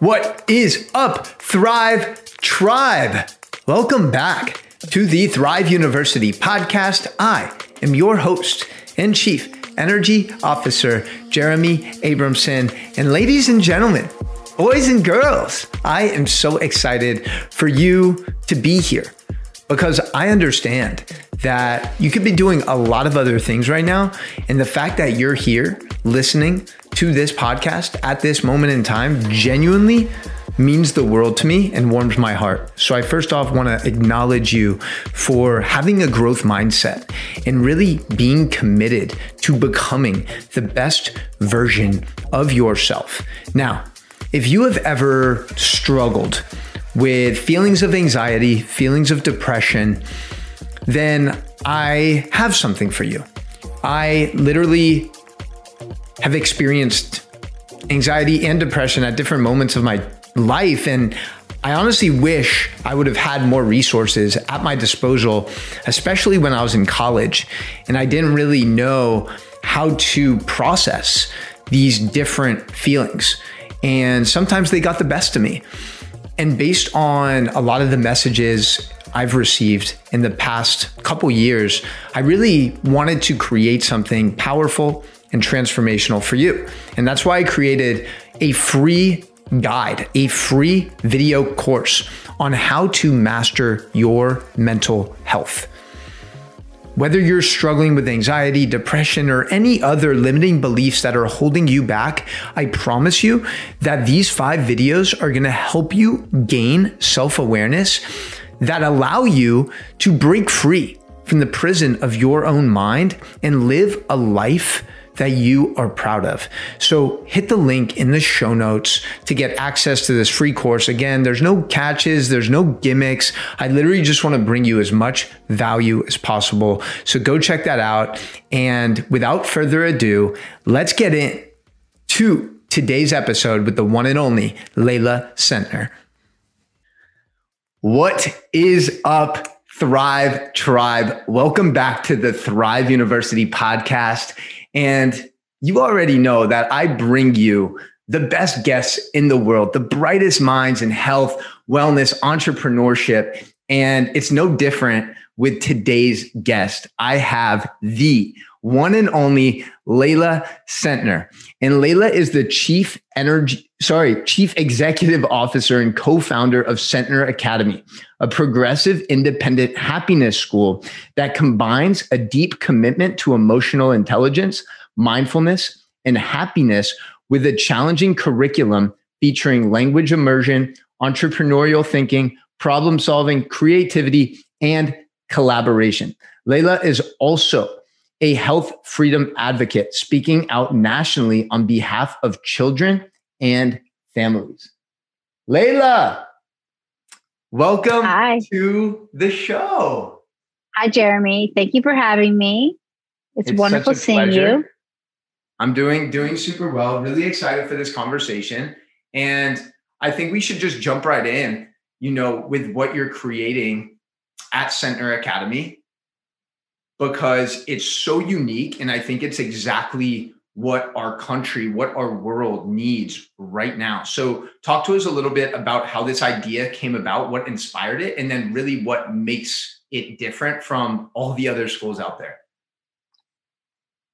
What is up, Thrive Tribe? Welcome back to the Thrive University podcast. I am your host and chief energy officer, Jeremy Abramson. And ladies and gentlemen, boys and girls, I am so excited for you to be here because I understand that you could be doing a lot of other things right now. And the fact that you're here listening to this podcast at this moment in time genuinely means the world to me and warms my heart. So I first off want to acknowledge you for having a growth mindset and really being committed to becoming the best version of yourself. Now, if you have ever struggled with feelings of anxiety, feelings of depression, then I have something for you. I literally have experienced anxiety and depression at different moments of my life. And I honestly wish I would have had more resources at my disposal, especially when I was in college and I didn't really know how to process these different feelings. And sometimes they got the best of me. And based on a lot of the messages I've received in the past couple years, I really wanted to create something powerful and transformational for you. And that's why I created a free guide, a free video course on how to master your mental health. Whether you're struggling with anxiety, depression, or any other limiting beliefs that are holding you back, I promise you that these five videos are gonna help you gain self awareness that allow you to break free from the prison of your own mind and live a life that you are proud of. So hit the link in the show notes to get access to this free course. Again, there's no catches, there's no gimmicks. I literally just want to bring you as much value as possible. So go check that out. And without further ado, let's get in to today's episode with the one and only Leila Centner. What is up? Thrive Tribe. Welcome back to the Thrive University podcast. And you already know that I bring you the best guests in the world, the brightest minds in health, wellness, entrepreneurship. And it's no different with today's guest. I have the one and only Leila Centner. And Leila is the chief energy, sorry, chief executive officer and co-founder of Centner Academy, a progressive independent happiness school that combines a deep commitment to emotional intelligence, mindfulness, and happiness with a challenging curriculum featuring language immersion, entrepreneurial thinking, problem solving, creativity, and collaboration. Leila is also a health freedom advocate speaking out nationally on behalf of children and families. Leila, welcome Hi. to the show. Hi, Jeremy. Thank you for having me. It's, it's wonderful seeing pleasure. you. I'm doing doing super well. Really excited for this conversation, and I think we should just jump right in. You know, with what you're creating at Centner Academy because it's so unique. And I think it's exactly what our country, what our world needs right now. So, talk to us a little bit about how this idea came about, what inspired it, and then really what makes it different from all the other schools out there.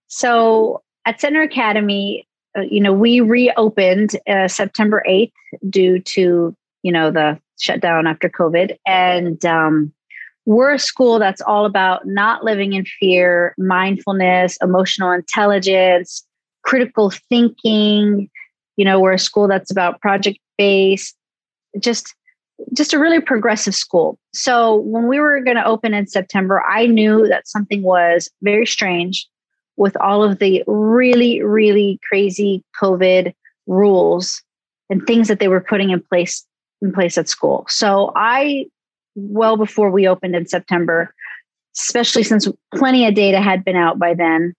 So, at Centner Academy, uh, you know, we reopened uh, September 8th due to, you know, the shutdown after COVID. And um, we're a school that's all about not living in fear, mindfulness, emotional intelligence, critical thinking. You know, we're a school that's about project based, just just a really progressive school. So when we were going to open in September, I knew that something was very strange with all of the really, really crazy COVID rules and things that they were putting in place in place at school. So I well before we opened in September, especially since plenty of data had been out by then.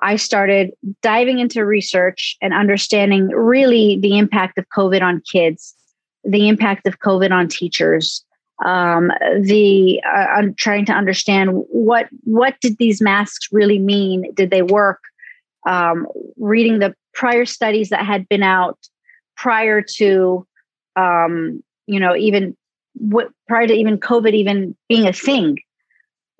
I started diving into research and understanding really the impact of COVID on kids, the impact of COVID on teachers, um, the uh, I'm trying to understand what what did these masks really mean? Did they work? Um, reading the prior studies that had been out prior to um, you know, even what, prior to even COVID even being a thing,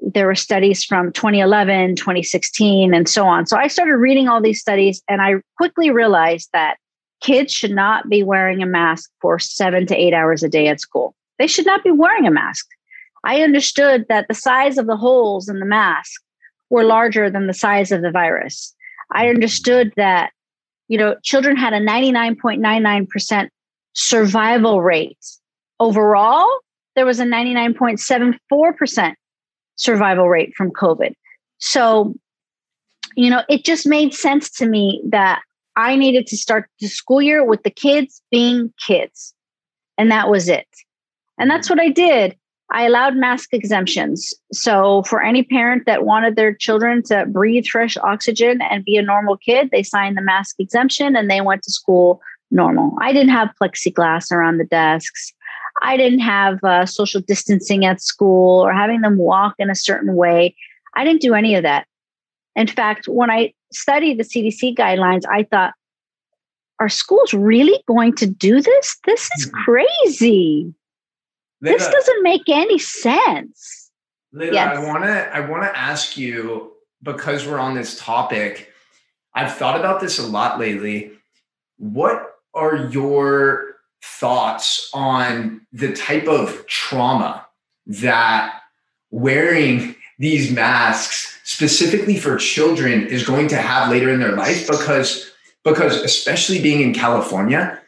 there were studies from 2011, 2016, and so on. So I started reading all these studies and I quickly realized that kids should not be wearing a mask for seven to eight hours a day at school. They should not be wearing a mask. I understood that the size of the holes in the mask were larger than the size of the virus. I understood that, you know, children had a 99.99% survival rate. Overall, there was a 99.74% survival rate from COVID. So, you know, it just made sense to me that I needed to start the school year with the kids being kids. And that was it. And that's what I did. I allowed mask exemptions. So, for any parent that wanted their children to breathe fresh oxygen and be a normal kid, they signed the mask exemption and they went to school normal. I didn't have plexiglass around the desks. I didn't have uh, social distancing at school or having them walk in a certain way. I didn't do any of that. In fact, when I studied the CDC guidelines, I thought, are schools really going to do this? This is mm-hmm. crazy. Leila, this doesn't make any sense. Leila, yes. I want to I want to ask you because we're on this topic. I've thought about this a lot lately. What are your thoughts on the type of trauma that wearing these masks specifically for children is going to have later in their life because because especially being in California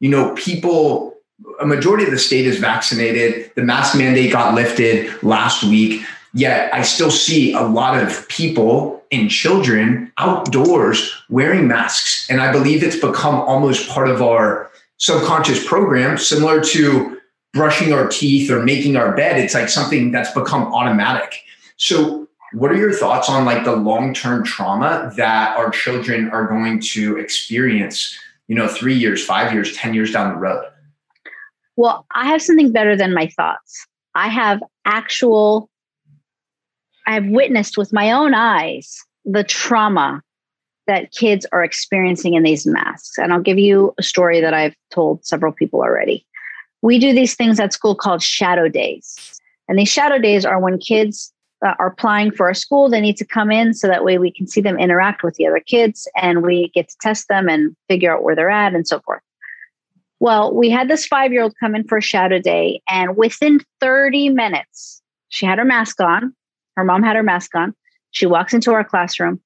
you know people a majority of the state is vaccinated. The mask mandate got lifted last week. Yet i still see a lot of people and children outdoors wearing masks. And i believe it's become almost part of our subconscious program, similar to brushing our teeth or making our bed. It's like something that's become automatic. So, what are your thoughts on like the long-term trauma that our children are going to experience, you know, three years, five years, 10 years down the road? Well, I have something better than my thoughts. I have actual, I have witnessed with my own eyes the trauma that kids are experiencing in these masks. And I'll give you a story that I've told several people already. We do these things at school called shadow days. And these shadow days are when kids uh, are applying for a school, they need to come in so that way we can see them interact with the other kids and we get to test them and figure out where they're at and so forth. Well, we had this five year old come in for a shadow day, and within 30 minutes, she had her mask on. Her mom had her mask on. She walks into our classroom.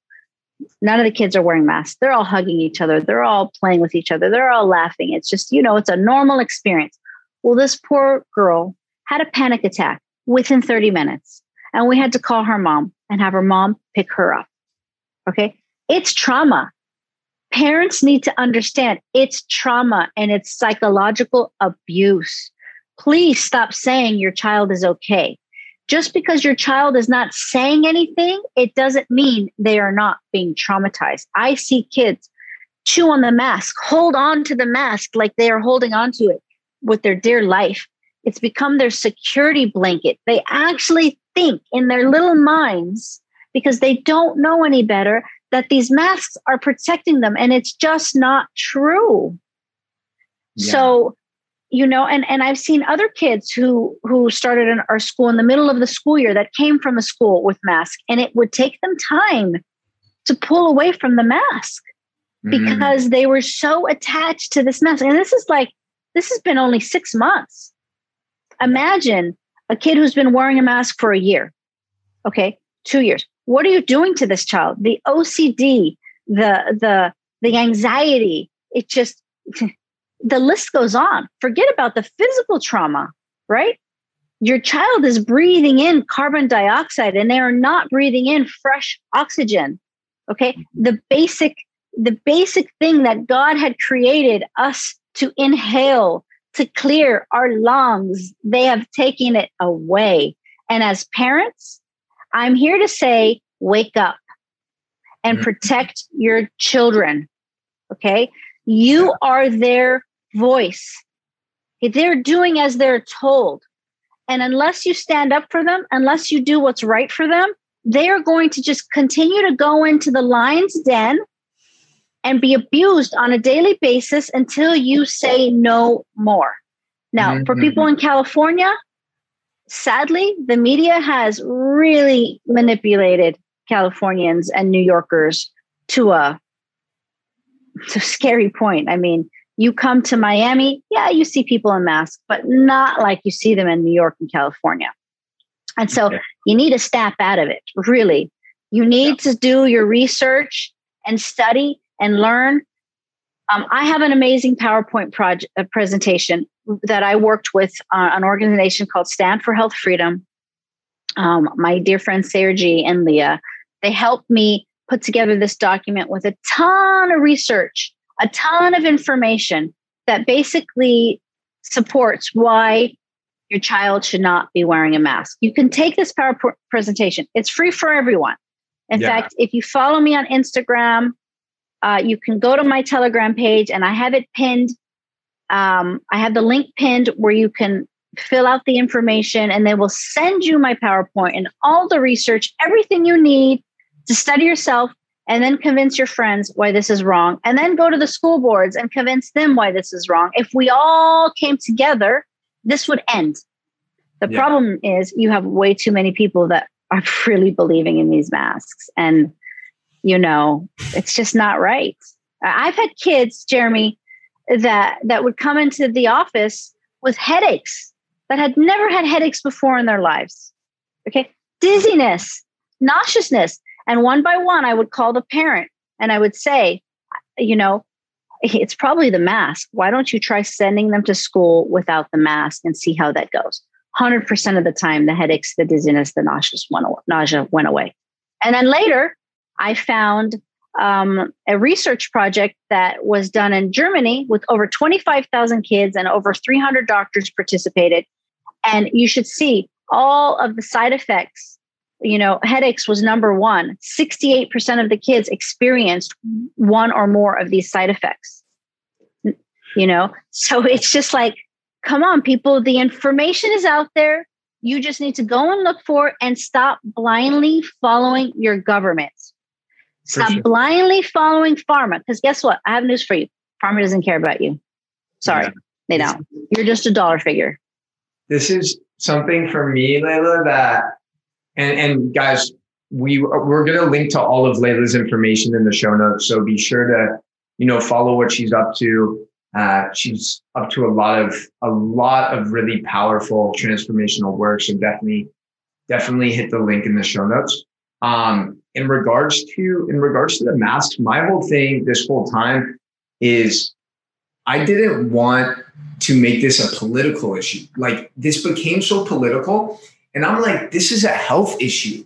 None of the kids are wearing masks. They're all hugging each other. They're all playing with each other. They're all laughing. It's just, you know, it's a normal experience. Well, this poor girl had a panic attack within 30 minutes. And we had to call her mom and have her mom pick her up. Okay. It's trauma. Parents need to understand it's trauma and it's psychological abuse. Please stop saying your child is okay just because your child is not saying anything, it doesn't mean they are not being traumatized. I see kids chew on the mask, hold on to the mask like they are holding on to it with their dear life. It's become their security blanket. They actually think in their little minds, because they don't know any better, that these masks are protecting them. And it's just not true. Yeah. So you know and and i've seen other kids who who started in our school in the middle of the school year that came from a school with mask and it would take them time to pull away from the mask mm. because they were so attached to this mask. And this is like this has been only 6 months. Imagine a kid who's been wearing a mask for a year okay 2 years. What are you doing to this child? The ocd the the the anxiety. It just the list goes on. Forget about the physical trauma, right? Your child is breathing in carbon dioxide and they are not breathing in fresh oxygen. Okay. The basic, the basic thing that God had created us to inhale, to clear our lungs, they have taken it away. And as parents, I'm here to say, wake up and mm-hmm. protect your children. Okay. You are their voice. They're doing as they're told. And unless you stand up for them, unless you do what's right for them, they are going to just continue to go into the lion's den and be abused on a daily basis until you say no more. Now, mm-hmm. for people in California, sadly, the media has really manipulated Californians and New Yorkers to a, to a scary point. I mean, you come to Miami, yeah, you see people in masks, but not like you see them in New York and California. And so okay. you need to snap out of it, really. You need yeah. to do your research and study and learn. Um, I have an amazing PowerPoint project uh, presentation that I worked with uh, an organization called Stand for Health Freedom. Um, my dear friends Sergi and Leah, they helped me put together this document with a ton of research, a ton of information that basically supports why your child should not be wearing a mask. You can take this PowerPoint presentation. It's free for everyone. In yeah. fact, if you follow me on Instagram, uh, you can go to my Telegram page and I have it pinned. Um, I have the link pinned where you can fill out the information and they will send you my PowerPoint and all the research, everything you need to study yourself and then convince your friends why this is wrong. And then go to the school boards and convince them why this is wrong. If we all came together, this would end. The yeah. problem is you have way too many people that are really believing in these masks. And, you know, it's just not right. I've had kids, Jeremy, that that would come into the office with headaches that had never had headaches before in their lives. Okay. Dizziness, nauseousness. And one by one, I would call the parent and I would say, you know, it's probably the mask. Why don't you try sending them to school without the mask and see how that goes? 100% of the time, the headaches, the dizziness, the nauseous nausea went away. And then later, I found um, a research project that was done in Germany with over 25,000 kids and over 300 doctors participated. And you should see all of the side effects. You know, headaches was number one. 68% of the kids experienced one or more of these side effects. You know, so it's just like come on, people, the information is out there. You just need to go and look for it and stop blindly following your government. Stop sure. blindly following pharma. Because guess what? I have news for you. Pharma doesn't care about you. Sorry, yeah. they don't. You're just a dollar figure. This is something for me, Leila, that, and, and guys, we we're going to link to all of Leila's information in the show notes. So be sure to, you know, follow what she's up to. Uh, she's up to a lot of a lot of really powerful transformational work. So definitely, definitely hit the link in the show notes. Um, in regards to in regards to the masks, my whole thing this whole time is I didn't want to make this a political issue. Like this became so political, and I'm like, this is a health issue.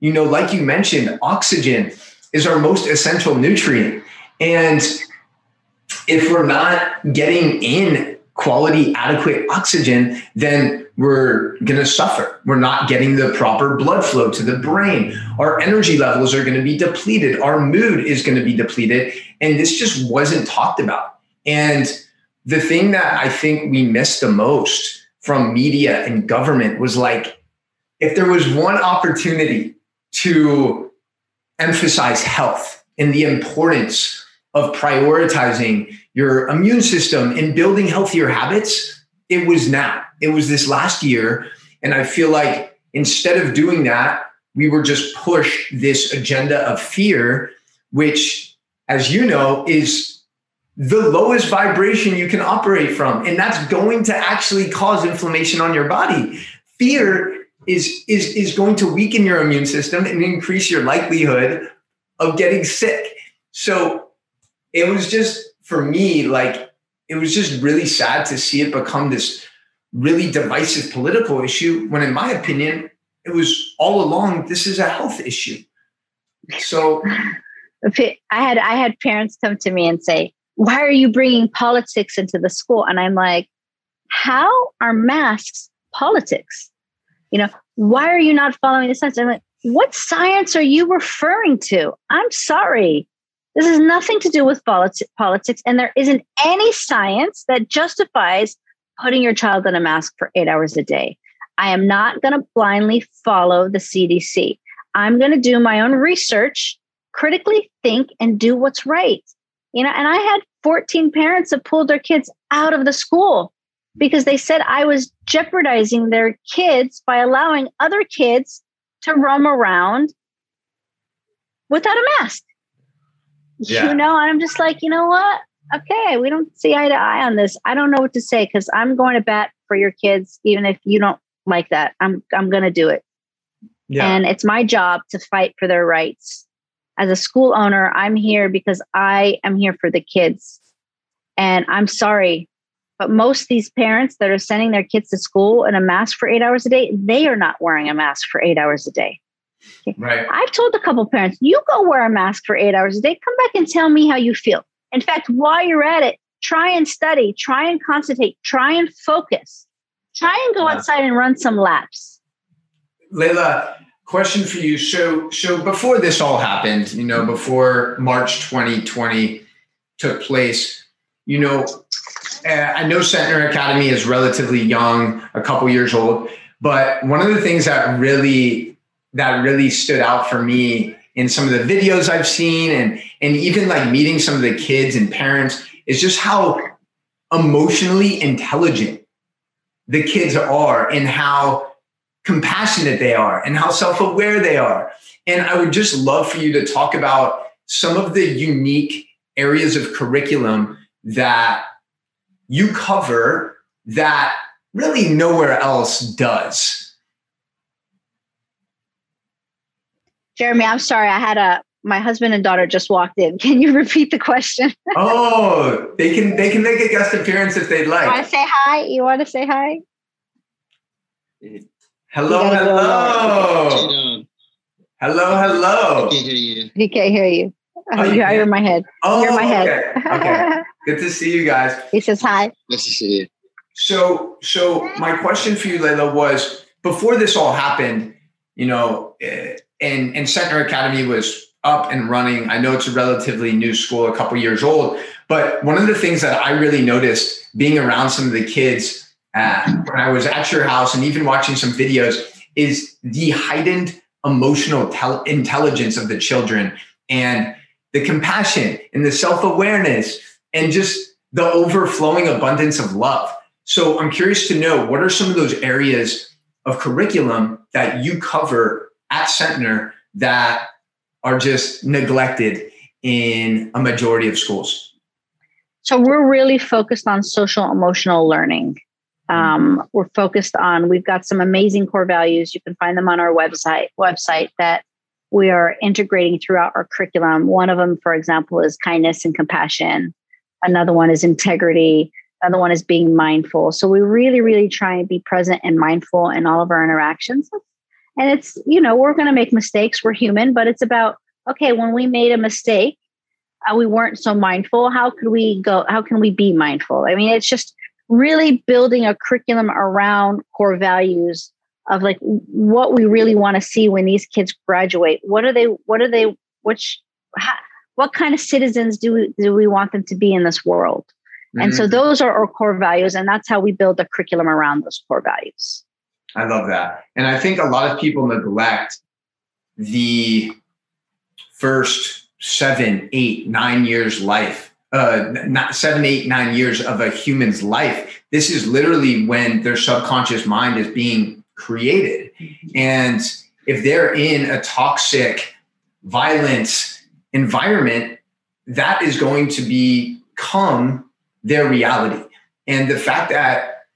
You know, like you mentioned, oxygen is our most essential nutrient, and if we're not getting in quality, adequate oxygen, then we're going to suffer. We're not getting the proper blood flow to the brain. Our energy levels are going to be depleted. Our mood is going to be depleted. And this just wasn't talked about. And the thing that I think we missed the most from media and government was like, if there was one opportunity to emphasize health and the importance of prioritizing your immune system and building healthier habits, it was now. It was this last year. And I feel like instead of doing that, we were just pushed this agenda of fear, which, as you know, is the lowest vibration you can operate from. And that's going to actually cause inflammation on your body. Fear is, is, is going to weaken your immune system and increase your likelihood of getting sick. So it was just for me like it was just really sad to see it become this really divisive political issue when in my opinion it was all along this is a health issue. So i had i had parents come to me and say why are you bringing politics into the school? And i'm like how are masks politics you know why are you not following the science i'm like what science are you referring to i'm sorry this has nothing to do with politics, and there isn't any science that justifies putting your child in a mask for eight hours a day. I am not going to blindly follow the CDC. I'm going to do my own research, critically think, and do what's right. You know, and I had 14 parents that pulled their kids out of the school because they said I was jeopardizing their kids by allowing other kids to roam around without a mask. Yeah. You know, I'm just like, you know what? Okay, we don't see eye to eye on this. I don't know what to say because I'm going to bat for your kids, even if you don't like that. I'm I'm going to do it. Yeah. And it's my job to fight for their rights. As a school owner, I'm here because I am here for the kids. And I'm sorry, but most these parents that are sending their kids to school in a mask for eight hours a day, they are not wearing a mask for eight hours a day. Right. I've told a couple parents, you go wear a mask for eight hours a day. Come back and tell me how you feel. In fact, while you're at it, try and study, try and concentrate, try and focus, try and go outside and run some laps. Leila, question for you. So, so before this all happened, you know, before March 2020 took place, you know, Uh, I know Centner Academy is relatively young, a couple years old, but one of the things that really that really stood out for me in some of the videos I've seen and and even like meeting some of the kids and parents is just how emotionally intelligent the kids are and how compassionate they are and how self-aware they are. And I would just love for you to talk about some of the unique areas of curriculum that you cover that really nowhere else does. Jeremy, I'm sorry. I had a my husband and daughter just walked in. Can you repeat the question? oh, they can they can make a guest appearance if they'd like. You want to say hi? You want to say hi? Hello, hello. Hello, hello. He can't hear you. He can't hear you. Oh, you are my head. Oh, you're my head. Okay. okay. Good to see you guys. He says hi. Nice to see you. So, so my question for you, Leila, was before this all happened, you know, uh, and and Centner Academy was up and running. I know it's a relatively new school, a couple years old, but one of the things that I really noticed being around some of the kids uh, when I was at your house and even watching some videos is the heightened emotional tel- intelligence of the children and the compassion and the self awareness and just the overflowing abundance of love. So I'm curious to know what are some of those areas of curriculum that you cover at Centner that are just neglected in a majority of schools? So we're really focused on social emotional learning. Um, we're focused on. We've got some amazing core values. You can find them on our website. Website that we are integrating throughout our curriculum. One of them, for example, is kindness and compassion. Another one is integrity. Another one is being mindful. So we really, really try and be present and mindful in all of our interactions. And it's, you know, we're going to make mistakes. We're human, but it's about, okay, when we made a mistake, uh, we weren't so mindful. How could we go? How can we be mindful? I mean, it's just really building a curriculum around core values of like what we really want to see when these kids graduate. What are they? What are they? Which? How, what kind of citizens do we, do we want them to be in this world? Mm-hmm. And so mm-hmm. those are our core values, and that's how we build the curriculum around those core values. I love that. And I think a lot of people neglect the first seven, eight, nine years life, uh, not seven, eight, nine years of a human's life. This is literally when their subconscious mind is being created. And if they're in a toxic, violent environment, that is going to become their reality. And the fact that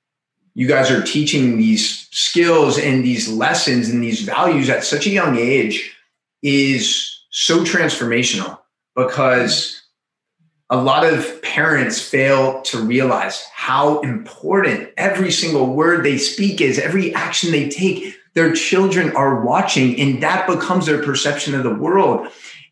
you guys are teaching these skills and these lessons and these values at such a young age is so transformational because a lot of parents fail to realize how important every single word they speak is, every action they take. Their children are watching, and that becomes their perception of the world.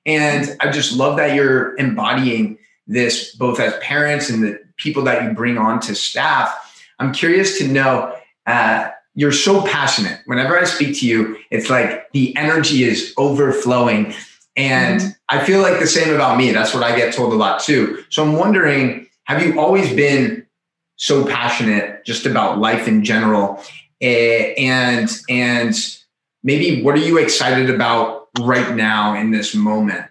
And I just love that you're embodying this both as parents and the people that you bring on to staff I'm curious to know. Uh, you're so passionate. Whenever I speak to you, it's like the energy is overflowing. And mm-hmm. I feel like the same about me. That's what I get told a lot too. So I'm wondering have you always been so passionate just about life in general? Uh, and, and maybe what are you excited about right now in this moment?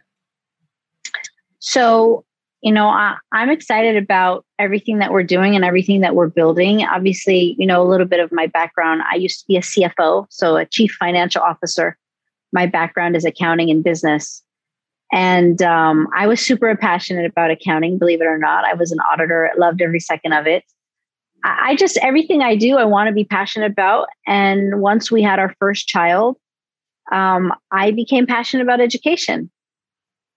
So you know, I, I'm excited about everything that we're doing and everything that we're building. Obviously, you know, a little bit of my background. I used to be a CFO, so a chief financial officer. My background is accounting and business. And um, I was super passionate about accounting, believe it or not. I was an auditor, loved every second of it. I just, everything I do, I want to be passionate about. And once we had our first child, um, I became passionate about education.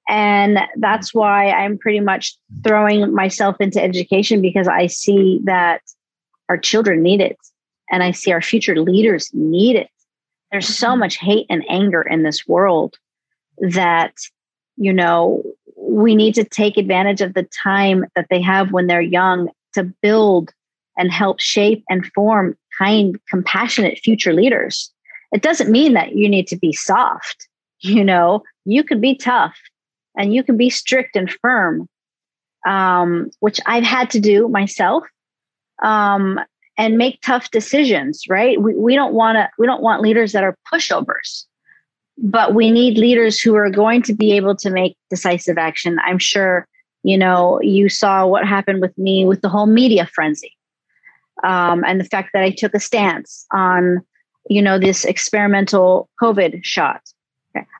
And that's why I'm pretty much throwing myself into education because I see that our children need it. And I see our future leaders need it. There's so mm-hmm. much hate and anger in this world that you know, we need to take advantage of the time that they have when they're young to build and help shape and form kind, compassionate future leaders. It doesn't mean that you need to be soft. You know, you can be tough and you can be strict and firm, um, which I've had to do myself, um, and make tough decisions. Right? We, we don't want to. We don't want leaders that are pushovers but we need leaders who are going to be able to make decisive action. I'm sure, you know, you saw what happened with me with the whole media frenzy um, and the fact that I took a stance on, you know, this experimental COVID shot.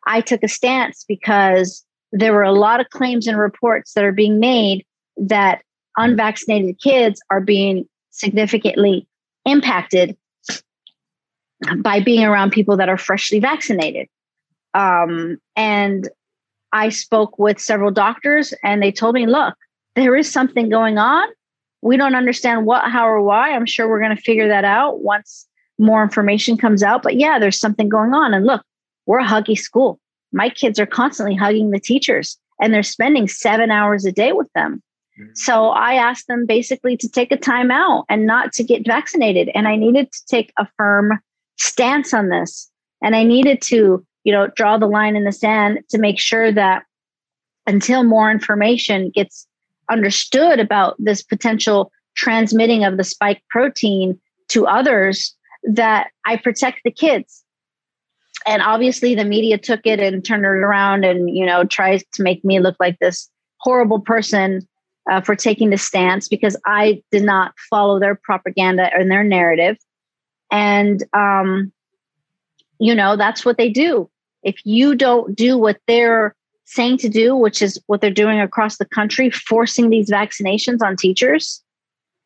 I took a stance because there were a lot of claims and reports that are being made that unvaccinated kids are being significantly impacted by being around people that are freshly vaccinated. Um, and I spoke with several doctors, and they told me, look, there is something going on. We don't understand what, how, or why. I'm sure we're going to figure that out once more information comes out. But yeah, there's something going on. And look, we're a huggy school. My kids are constantly hugging the teachers, and they're spending seven hours a day with them. Mm-hmm. So I asked them basically to take a time out and not to get vaccinated. And I needed to take a firm stance on this. And I needed to you know, draw the line in the sand to make sure that until more information gets understood about this potential transmitting of the spike protein to others, that I protect the kids. And obviously, the media took it and turned it around and, you know, tries to make me look like this horrible person uh, for taking the stance because I did not follow their propaganda and their narrative. And, um, you know, that's what they do if you don't do what they're saying to do, which is what they're doing across the country, forcing these vaccinations on teachers.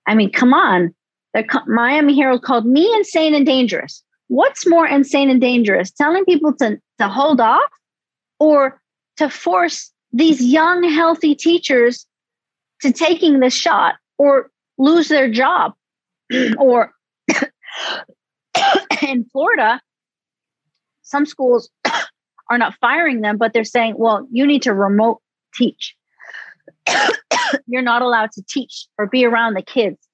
I mean, come on. The Miami Herald called me insane and dangerous. What's more insane and dangerous? Telling people to, to hold off or to force these young, healthy teachers to taking the shot or lose their job or in Florida, some schools are not firing them, but they're saying, well, you need to remote teach. You're not allowed to teach or be around the kids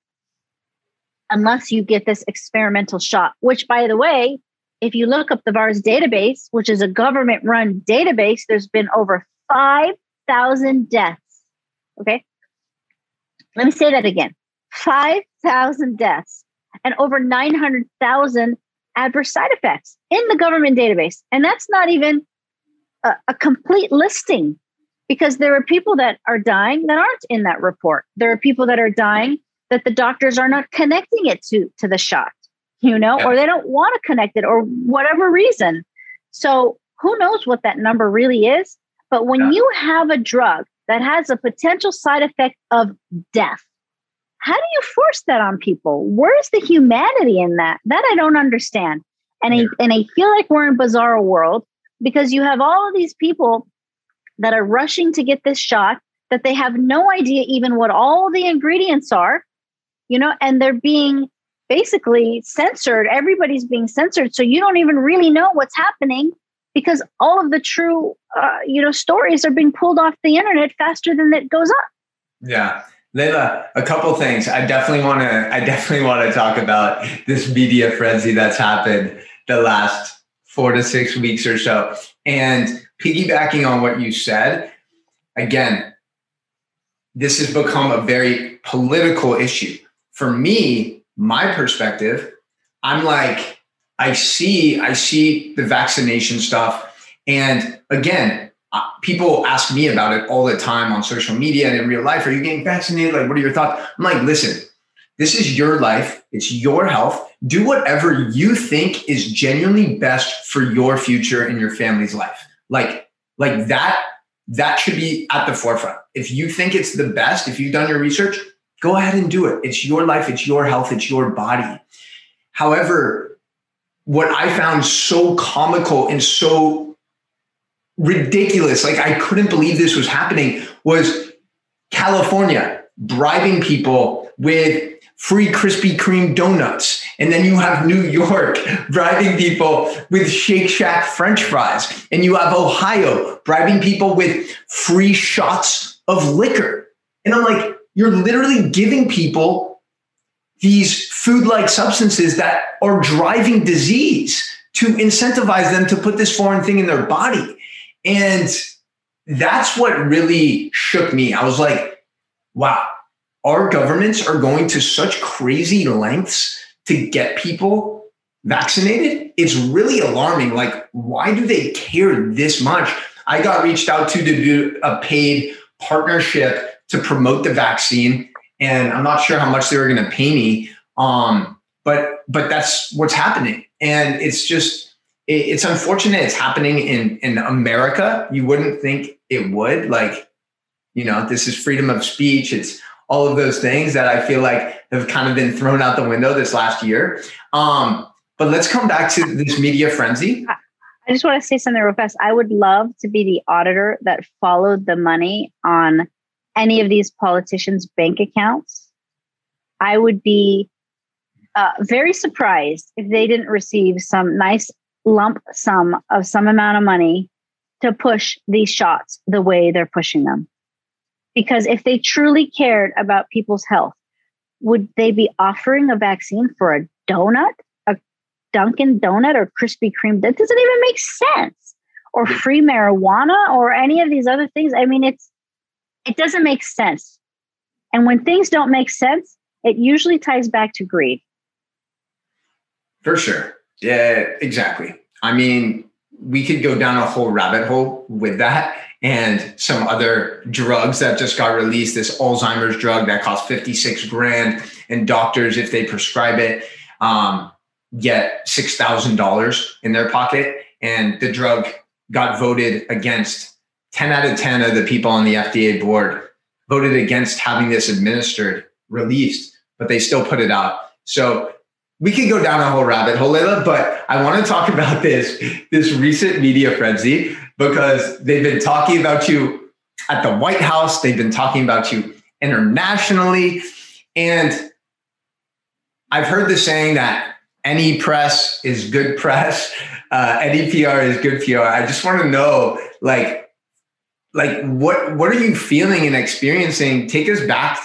unless you get this experimental shot, which, by the way, if you look up the VAERS database, which is a government run database, there's been over 5,000 deaths. Okay. Let me say that again 5,000 deaths and over 900,000 adverse side effects in the government database. And that's not even a, a, complete listing because there are people that are dying that aren't in that report. There are people that are dying that the doctors are not connecting it to, to the shot, you know, yeah. or they don't want to connect it or whatever reason. So who knows what that number really is? But when yeah. you have a drug that has a potential side effect of death, how do you force that on people? Where's the humanity in that? That I don't understand. And yeah. I and I feel like we're in a bizarre world because you have all of these people that are rushing to get this shot that they have no idea even what all the ingredients are, you know, and they're being basically censored. Everybody's being censored, so you don't even really know what's happening because all of the true, uh, you know, stories are being pulled off the internet faster than it goes up. Yeah. Leila, a couple things. I definitely want to. I definitely want to talk about this media frenzy that's happened the last four to six weeks or so. And piggybacking on what you said, again, this has become a very political issue. For me, my perspective, I'm like, I see, I see the vaccination stuff, and again, people ask me about it all the time on social media and in real life. Are you getting vaccinated? Like, what are your thoughts? I'm like, listen, this is your life. It's your health. Do whatever you think is genuinely best for your future and your family's life. Like, like that, that should be at the forefront. If you think it's the best, if you've done your research, go ahead and do it. It's your life. It's your health. It's your body. However, what I found so comical and so ridiculous, like I couldn't believe this was happening, was California bribing people with free Krispy Kreme donuts. And then you have New York bribing people with Shake Shack French fries. And you have Ohio bribing people with free shots of liquor. And I'm like, you're literally giving people these food like substances that are driving disease to incentivize them to put this foreign thing in their body. And that's what really shook me. I was like, wow, our governments are going to such crazy lengths to get people vaccinated. It's really alarming. Like, why do they care this much? I got reached out to to do a paid partnership to promote the vaccine, and I'm not sure how much they were going to pay me. Um, but but that's what's happening, and it's just it, it's unfortunate. It's happening in in America. You wouldn't think it would. Like, you know, this is freedom of speech. It's all of those things that I feel like have kind of been thrown out the window this last year. Um, but let's come back to this media frenzy. I just want to say something real fast. I would love to be the auditor that followed the money on any of these politicians' bank accounts. I would be uh, very surprised if they didn't receive some nice lump sum of some amount of money to push these shots the way they're pushing them. Because if they truly cared about people's health, would they be offering a vaccine for a donut, a Dunkin' Donut, or Krispy Kreme? That doesn't even make sense. Or free marijuana, or any of these other things. I mean, it's it doesn't make sense. And when things don't make sense, it usually ties back to greed. For sure. Yeah, exactly. I mean, we could go down a whole rabbit hole with that and some other drugs that just got released. This Alzheimer's drug that costs 56 grand, and doctors, if they prescribe it, um, get $6,000 in their pocket. And the drug got voted against 10 out of 10 of the people on the FDA board voted against having this administered, released, but they still put it out. So we could go down a whole rabbit hole, Leila, but I want to talk about this, this recent media frenzy because they've been talking about you at the White House. They've been talking about you internationally. And I've heard the saying that any press is good press, uh, any PR is good PR. I just want to know, like, like what what are you feeling and experiencing? Take us back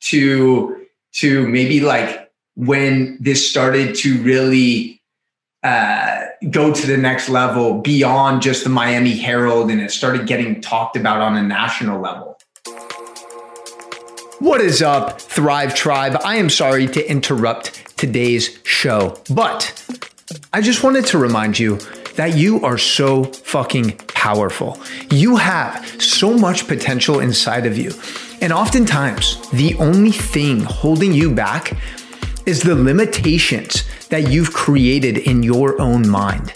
to to maybe like when this started to really uh, go to the next level beyond just the Miami Herald and it started getting talked about on a national level. What is up, Thrive Tribe? I am sorry to interrupt today's show, but I just wanted to remind you that you are so fucking powerful. You have so much potential inside of you. And oftentimes, the only thing holding you back is the limitations that you've created in your own mind.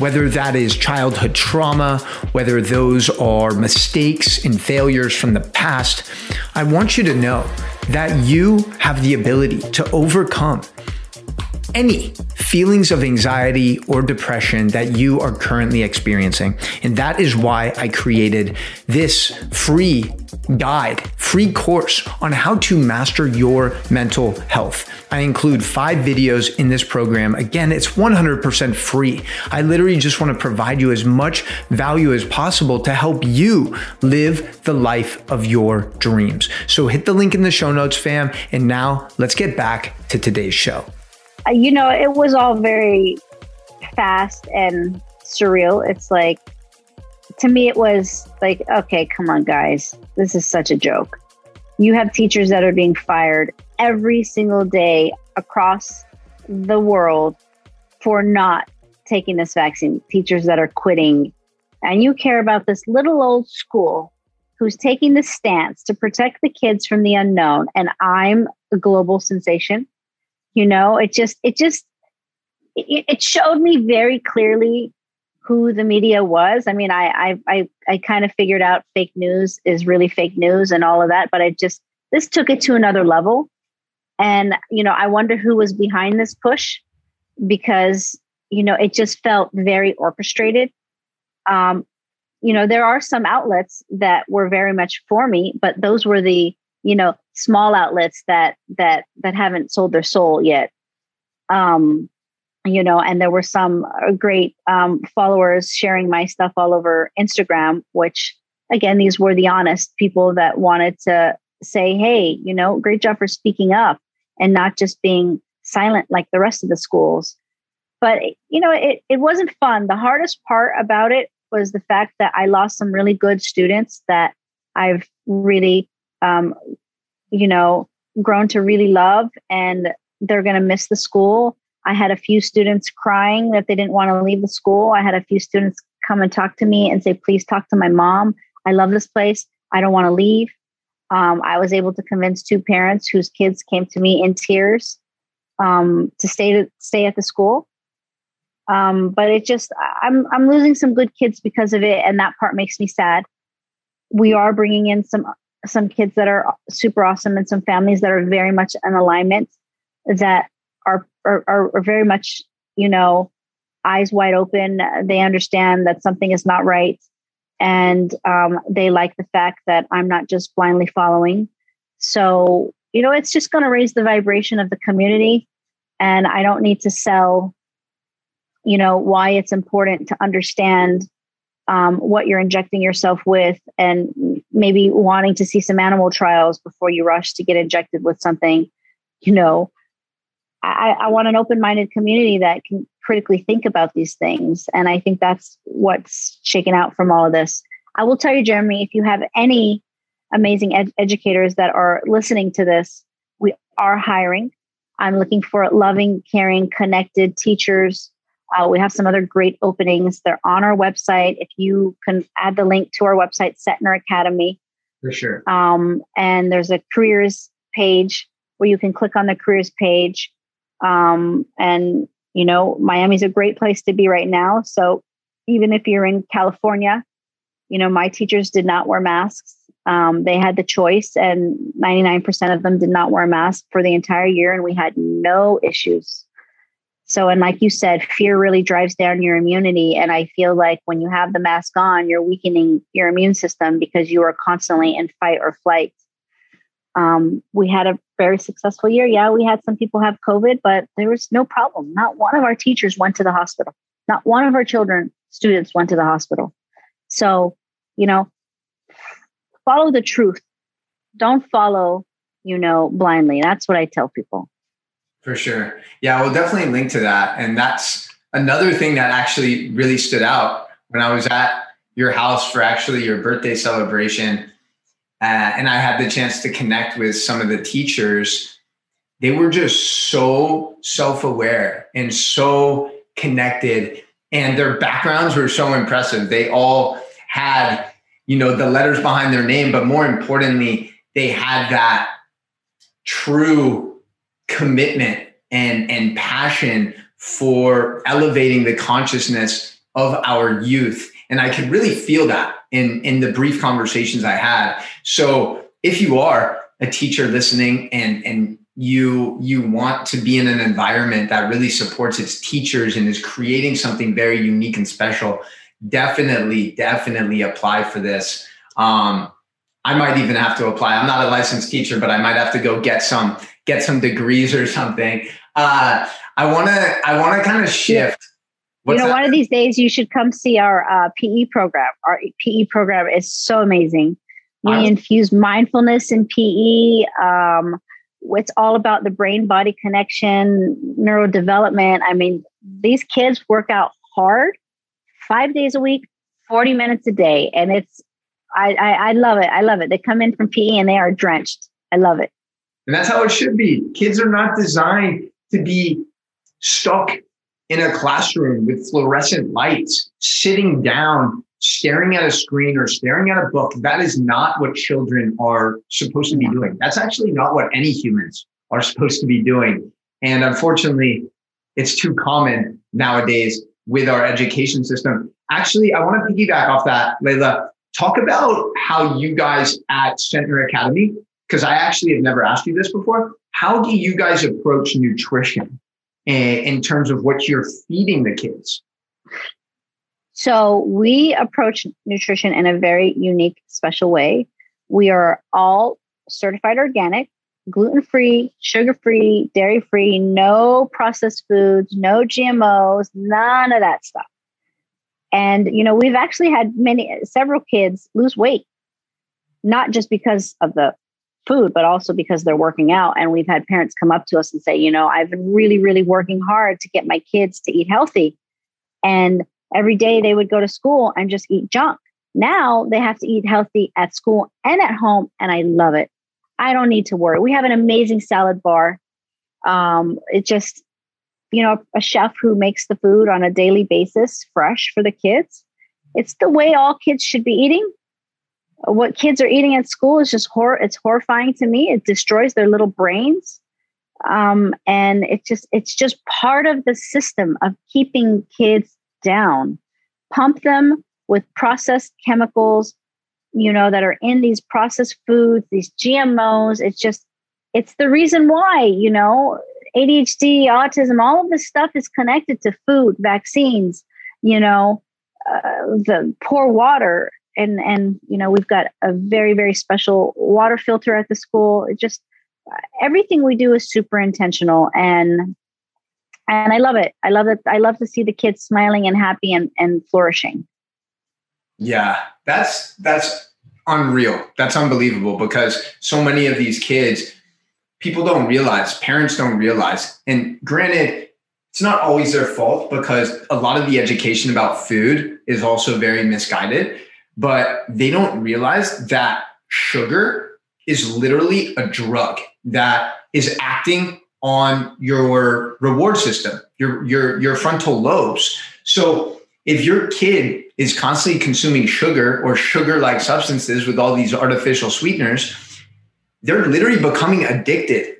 Whether that is childhood trauma, whether those are mistakes and failures from the past, I want you to know that you have the ability to overcome any feelings of anxiety or depression that you are currently experiencing. And that is why I created this free guide, free course on how to master your mental health. I include five videos in this program. Again, it's 100% free. I literally just want to provide you as much value as possible to help you live the life of your dreams. So hit the link in the show notes, fam. And now let's get back to today's show. You know, it was all very fast and surreal. It's like, to me, it was like, okay, come on, guys. This is such a joke. You have teachers that are being fired every single day across the world for not taking this vaccine, teachers that are quitting and you care about this little old school who's taking the stance to protect the kids from the unknown, and I'm a global sensation, you know, it just, it just, it, showed me very clearly who the media was. I mean, I, I, I, I kind of figured out fake news is really fake news and all of that, but I just, this took it to another level. And, you know, I wonder who was behind this push because, you know, it just felt very orchestrated. Um, you know, there are some outlets that were very much for me, but those were the, you know, small outlets that that that haven't sold their soul yet. Um, you know, and there were some uh, great um, followers sharing my stuff all over Instagram, which again, these were the honest people that wanted to say, hey, you know, great job for speaking up and not just being silent like the rest of the schools. But, you know, it, it wasn't fun. The hardest part about it was the fact that I lost some really good students that I've really, um, you know, grown to really love and they're going to miss the school. I had a few students crying that they didn't want to leave the school. I had a few students come and talk to me and say, please talk to my mom. I love this place. I don't want to leave. Um, I was able to convince two parents whose kids came to me in tears um, to stay to stay at the school. Um, but it just I'm I'm losing some good kids because of it, and that part makes me sad. We are bringing in some some kids that are super awesome and some families that are very much in alignment that are are, are very much you know eyes wide open. They understand that something is not right and um, they like the fact that I'm not just blindly following. So, you know, it's just going to raise the vibration of the community. And I don't need to sell, you know, why it's important to understand um, what you're injecting yourself with and maybe wanting to see some animal trials before you rush to get injected with something, you know. I, I want an open minded community that can critically think about these things. And I think that's what's shaken out from all of this. I will tell you, Jeremy, if you have any amazing ed- educators that are listening to this, we are hiring. I'm looking for loving, caring, connected teachers. Uh, we have some other great openings. They're on our website. If you can add the link to our website, Centner Academy. For sure. Um, and there's a careers page where you can click on the careers page um, and you know, Miami's a great place to be right now. So even if you're in California, you know, my teachers did not wear masks. Um, they had the choice, and 99% of them did not wear masks for the entire year, and we had no issues. So, and like you said, fear really drives down your immunity. And I feel like when you have the mask on, you're weakening your immune system because you are constantly in fight or flight. Um, we had a very successful year. Yeah, we had some people have COVID, but there was no problem. Not one of our teachers went to the hospital. Not one of our children, students went to the hospital. So, you know, follow the truth. Don't follow, you know, blindly. That's what I tell people. For sure. Yeah, we'll definitely link to that. And that's another thing that actually really stood out when I was at your house for actually your birthday celebration uh, and I had the chance to connect with some of the teachers. They were just so self aware and so connected, and their backgrounds were so impressive. They all had, you know, the letters behind their name, but more importantly, they had that true commitment and, and passion for elevating the consciousness of our youth. And I could really feel that in in the brief conversations I had. So if you are a teacher listening and and you you want to be in an environment that really supports its teachers and is creating something very unique and special, definitely definitely apply for this. Um, I might even have to apply. I'm not a licensed teacher, but I might have to go get some get some degrees or something. Uh, I want to I want to kind of shift What's you know, that? one of these days you should come see our uh, PE program. Our PE program is so amazing. We wow. infuse mindfulness in PE. Um, it's all about the brain body connection, neurodevelopment. I mean, these kids work out hard five days a week, 40 minutes a day. And it's, I, I, I love it. I love it. They come in from PE and they are drenched. I love it. And that's how it should be. Kids are not designed to be stuck in a classroom with fluorescent lights, sitting down staring at a screen or staring at a book, that is not what children are supposed to be doing. That's actually not what any humans are supposed to be doing. And unfortunately, it's too common nowadays with our education system. Actually, I want to piggyback off that, Leila. Talk about how you guys at Centner Academy, because I actually have never asked you this before. How do you guys approach nutrition in terms of what you're feeding the kids? So we approach nutrition in a very unique, special way. We are all certified organic, gluten free, sugar free, dairy free, no processed foods, no GMOs, none of that stuff. And you know, we've actually had many several kids lose weight, not just because of the food, but also because they're working out. And we've had parents come up to us and say, you know, I've been really, really working hard to get my kids to eat healthy. And every day they would go to school and just eat junk. Now they have to eat healthy at school and at home, and I love it. I don't need to worry. We have an amazing salad bar. Um, it just, you know, a chef who makes the food on a daily basis, fresh for the kids. It's the way all kids should be eating. What kids are eating at school is just hor- it's horrifying to me. It destroys their little brains. Um, and it's just it's just part of the system of keeping kids down, pump them with processed chemicals, you know, that are in these processed foods, these GMOs. It's just, it's the reason why, you know, ADHD, autism, all of this stuff is connected to food, vaccines, you know, uh, the poor water. And, and, you know, we've got a very, very special water filter at the school. It just, everything we do is super intentional. And and I love it. I love it. I love to see the kids smiling and happy and, and flourishing. Yeah, that's that's unreal. That's unbelievable because so many of these kids, people don't realize, parents don't realize. And granted, it's not always their fault because a lot of the education about food is also very misguided, but they don't realize that sugar is literally a drug that is acting on your reward system, your your your frontal lobes. So if your kid is constantly consuming sugar or sugar-like substances with all these artificial sweeteners, they're literally becoming addicted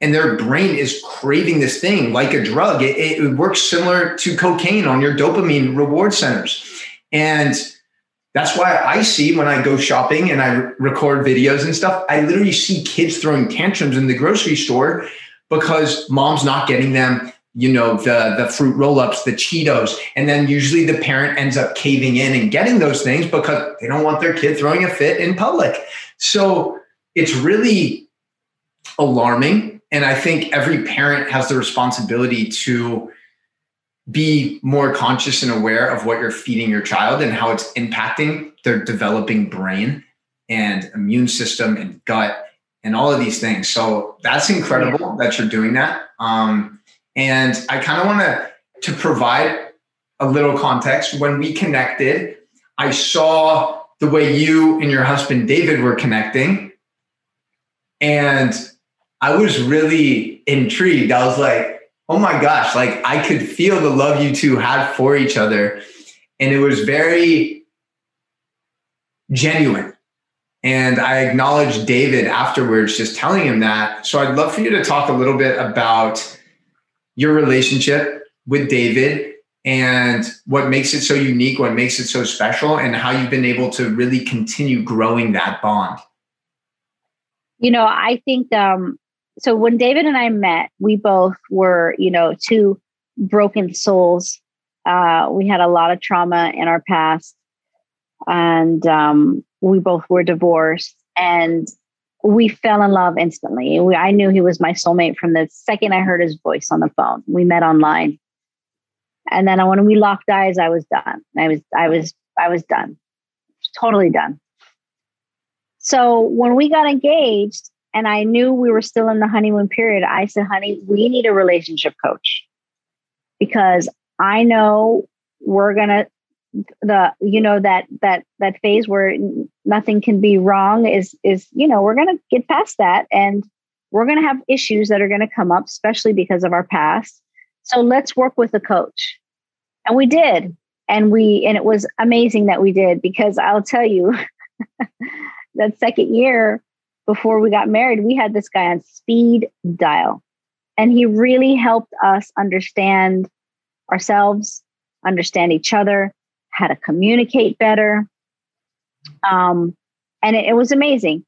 and their brain is craving this thing like a drug. It, it, works similar to cocaine on your dopamine reward centers. And that's why I see when I go shopping and I record videos and stuff, I literally see kids throwing tantrums in the grocery store because mom's not getting them you know the the fruit roll-ups the cheetos and then usually the parent ends up caving in and getting those things because they don't want their kid throwing a fit in public so it's really alarming and i think every parent has the responsibility to be more conscious and aware of what you're feeding your child and how it's impacting their developing brain and immune system and gut and all of these things. So that's incredible that you're doing that. Um, and I kind of want to to provide a little context. When we connected, I saw the way you and your husband David were connecting, and I was really intrigued. I was like, "Oh my gosh!" Like I could feel the love you two had for each other, and it was very genuine and I acknowledged David afterwards, just telling him that. So I'd love for you to talk a little bit about your relationship with David and what makes it so unique, what makes it so special, and how you've been able to really continue growing that bond. You know, I think um, so. When David and I met, we both were, you know, two broken souls. Uh, we had a lot of trauma in our past. And um, we both were divorced and we fell in love instantly. We, I knew he was my soulmate from the second I heard his voice on the phone. We met online. And then when we locked eyes, I was done. I was, I was, I was done. Totally done. So when we got engaged and I knew we were still in the honeymoon period, I said, honey, we need a relationship coach because I know we're going to the you know that that that phase where nothing can be wrong is is you know we're going to get past that and we're going to have issues that are going to come up especially because of our past. So let's work with a coach. And we did. And we and it was amazing that we did because I'll tell you that second year before we got married, we had this guy on speed dial. And he really helped us understand ourselves, understand each other, how to communicate better. Um, and it, it was amazing.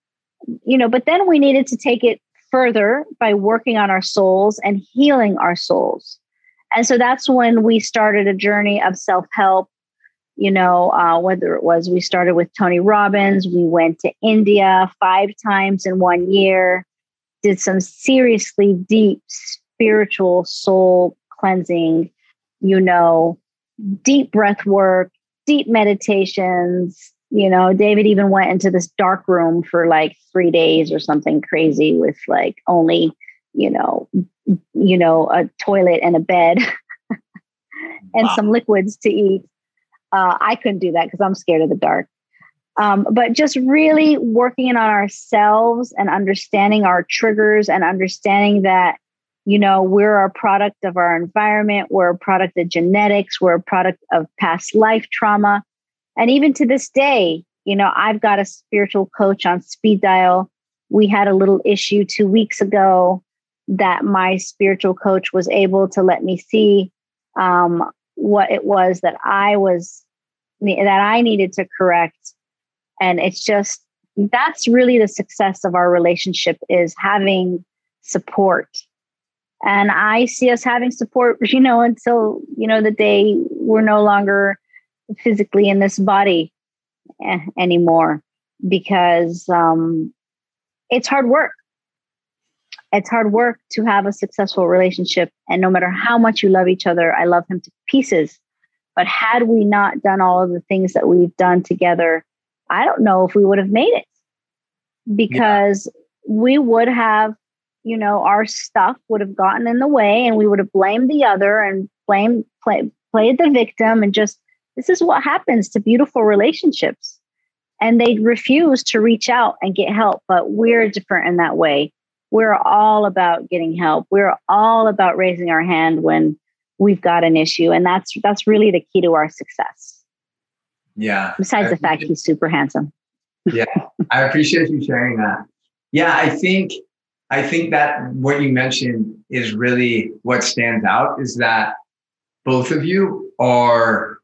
You know, but then we needed to take it further by working on our souls and healing our souls. And so that's when we started a journey of self help. You know, uh, whether it was we started with Tony Robbins, we went to India five times in one year, did some seriously deep spiritual soul cleansing, you know, deep breath work, deep meditations. You know, David even went into this dark room for like three days or something crazy with like only, you know, you know, a toilet and a bed and wow. some liquids to eat. Uh, I couldn't do that because I'm scared of the dark. Um, but just really working on ourselves and understanding our triggers and understanding that, you know, we're a product of our environment, we're a product of genetics, we're a product of past life trauma. And even to this day, you know, I've got a spiritual coach on speed dial. We had a little issue two weeks ago that my spiritual coach was able to let me see um, what it was that I was that I needed to correct. And it's just that's really the success of our relationship is having support. And I see us having support, you know, until, you know, the day we're no longer physically in this body eh, anymore because um, it's hard work it's hard work to have a successful relationship. And no matter how much you love each other, I love him to pieces. But had we not done all of the things that we've done together, I don't know if we would have made it because yeah. we would have, you know, our stuff would have gotten in the way and we would have blamed the other and blamed, play, played the victim and just, this is what happens to beautiful relationships. And they refuse to reach out and get help, but we're different in that way we're all about getting help. We're all about raising our hand when we've got an issue. And that's that's really the key to our success. Yeah. Besides the fact he's super handsome. yeah. I appreciate you sharing that. Yeah, I think I think that what you mentioned is really what stands out is that both of you are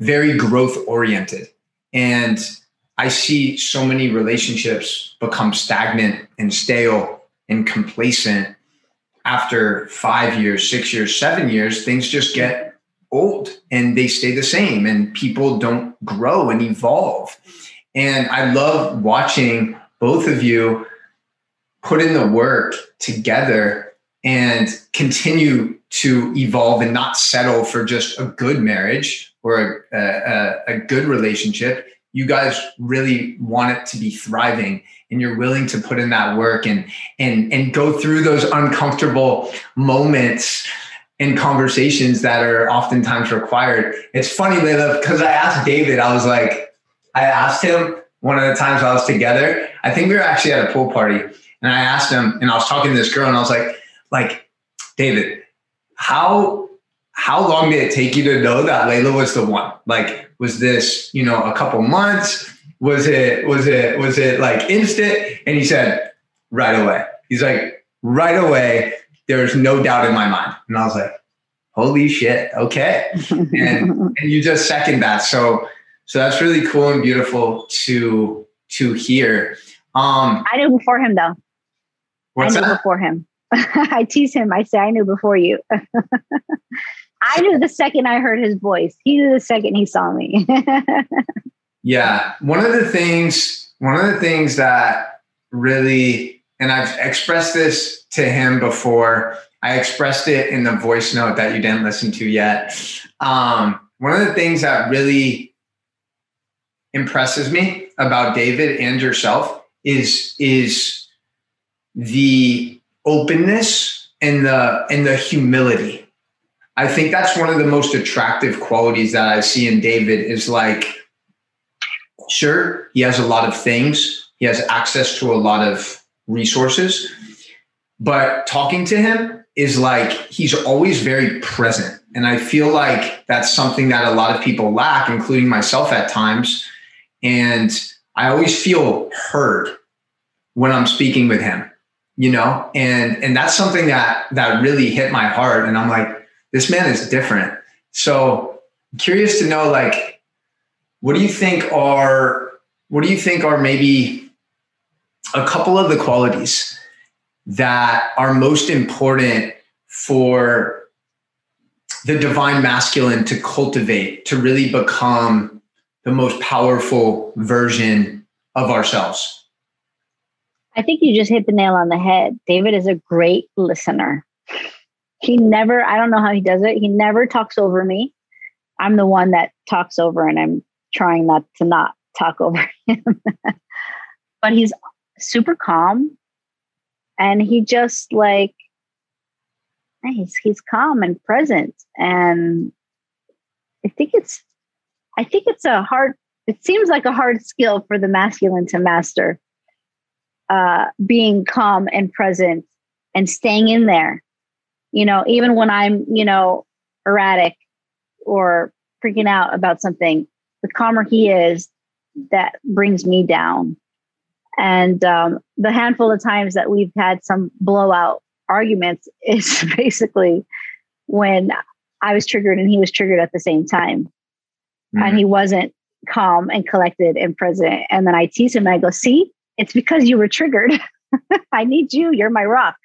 very growth oriented. And I see so many relationships become stagnant and stale and complacent after five years, six years, seven years. Things just get old and they stay the same, and people don't grow and evolve. And I love watching both of you put in the work together and continue to evolve and not settle for just a good marriage or a, a, a good relationship you guys really want it to be thriving and you're willing to put in that work and and and go through those uncomfortable moments and conversations that are oftentimes required. It's funny, Leila, because I asked David, I was like, I asked him one of the times I was together. I think we were actually at a pool party, and I asked him, and I was talking to this girl, and I was like, like, David, how how long did it take you to know that Leila was the one? Like, was this, you know, a couple months? Was it, was it, was it like instant? And he said, right away. He's like, right away, there's no doubt in my mind. And I was like, holy shit, okay. and, and you just second that. So, so that's really cool and beautiful to, to hear. Um, I knew before him though. I knew that? before him. I tease him. I say, I knew before you. I knew the second I heard his voice. He knew the second he saw me. Yeah. One of the things, one of the things that really, and I've expressed this to him before, I expressed it in the voice note that you didn't listen to yet. Um, one of the things that really impresses me about David and yourself is is the openness and the and the humility I think that's one of the most attractive qualities that I see in David is like, sure, he has a lot of things, he has access to a lot of resources, but talking to him is like he's always very present. And I feel like that's something that a lot of people lack, including myself at times. And I always feel heard when I'm speaking with him, you know, and and that's something that that really hit my heart. And I'm like, this man is different. So curious to know, like, what do you think are what do you think are maybe a couple of the qualities that are most important for the divine masculine to cultivate to really become the most powerful version of ourselves? I think you just hit the nail on the head. David is a great listener. He never, I don't know how he does it. He never talks over me. I'm the one that talks over, and I'm trying not to not talk over him. but he's super calm. And he just like he's he's calm and present. And i think it's i think it's a hard it seems like a hard skill for the masculine to master uh being calm and present and staying in there. You know even when i'm you know erratic or freaking out about something the calmer he is that brings me down and um, the handful of times that we've had some blowout arguments is basically when I was triggered and he was triggered at the same time. Mm-hmm. And he wasn't calm and collected and present. And then I tease him and I go, See, it's because you were triggered. I need you. You're my rock.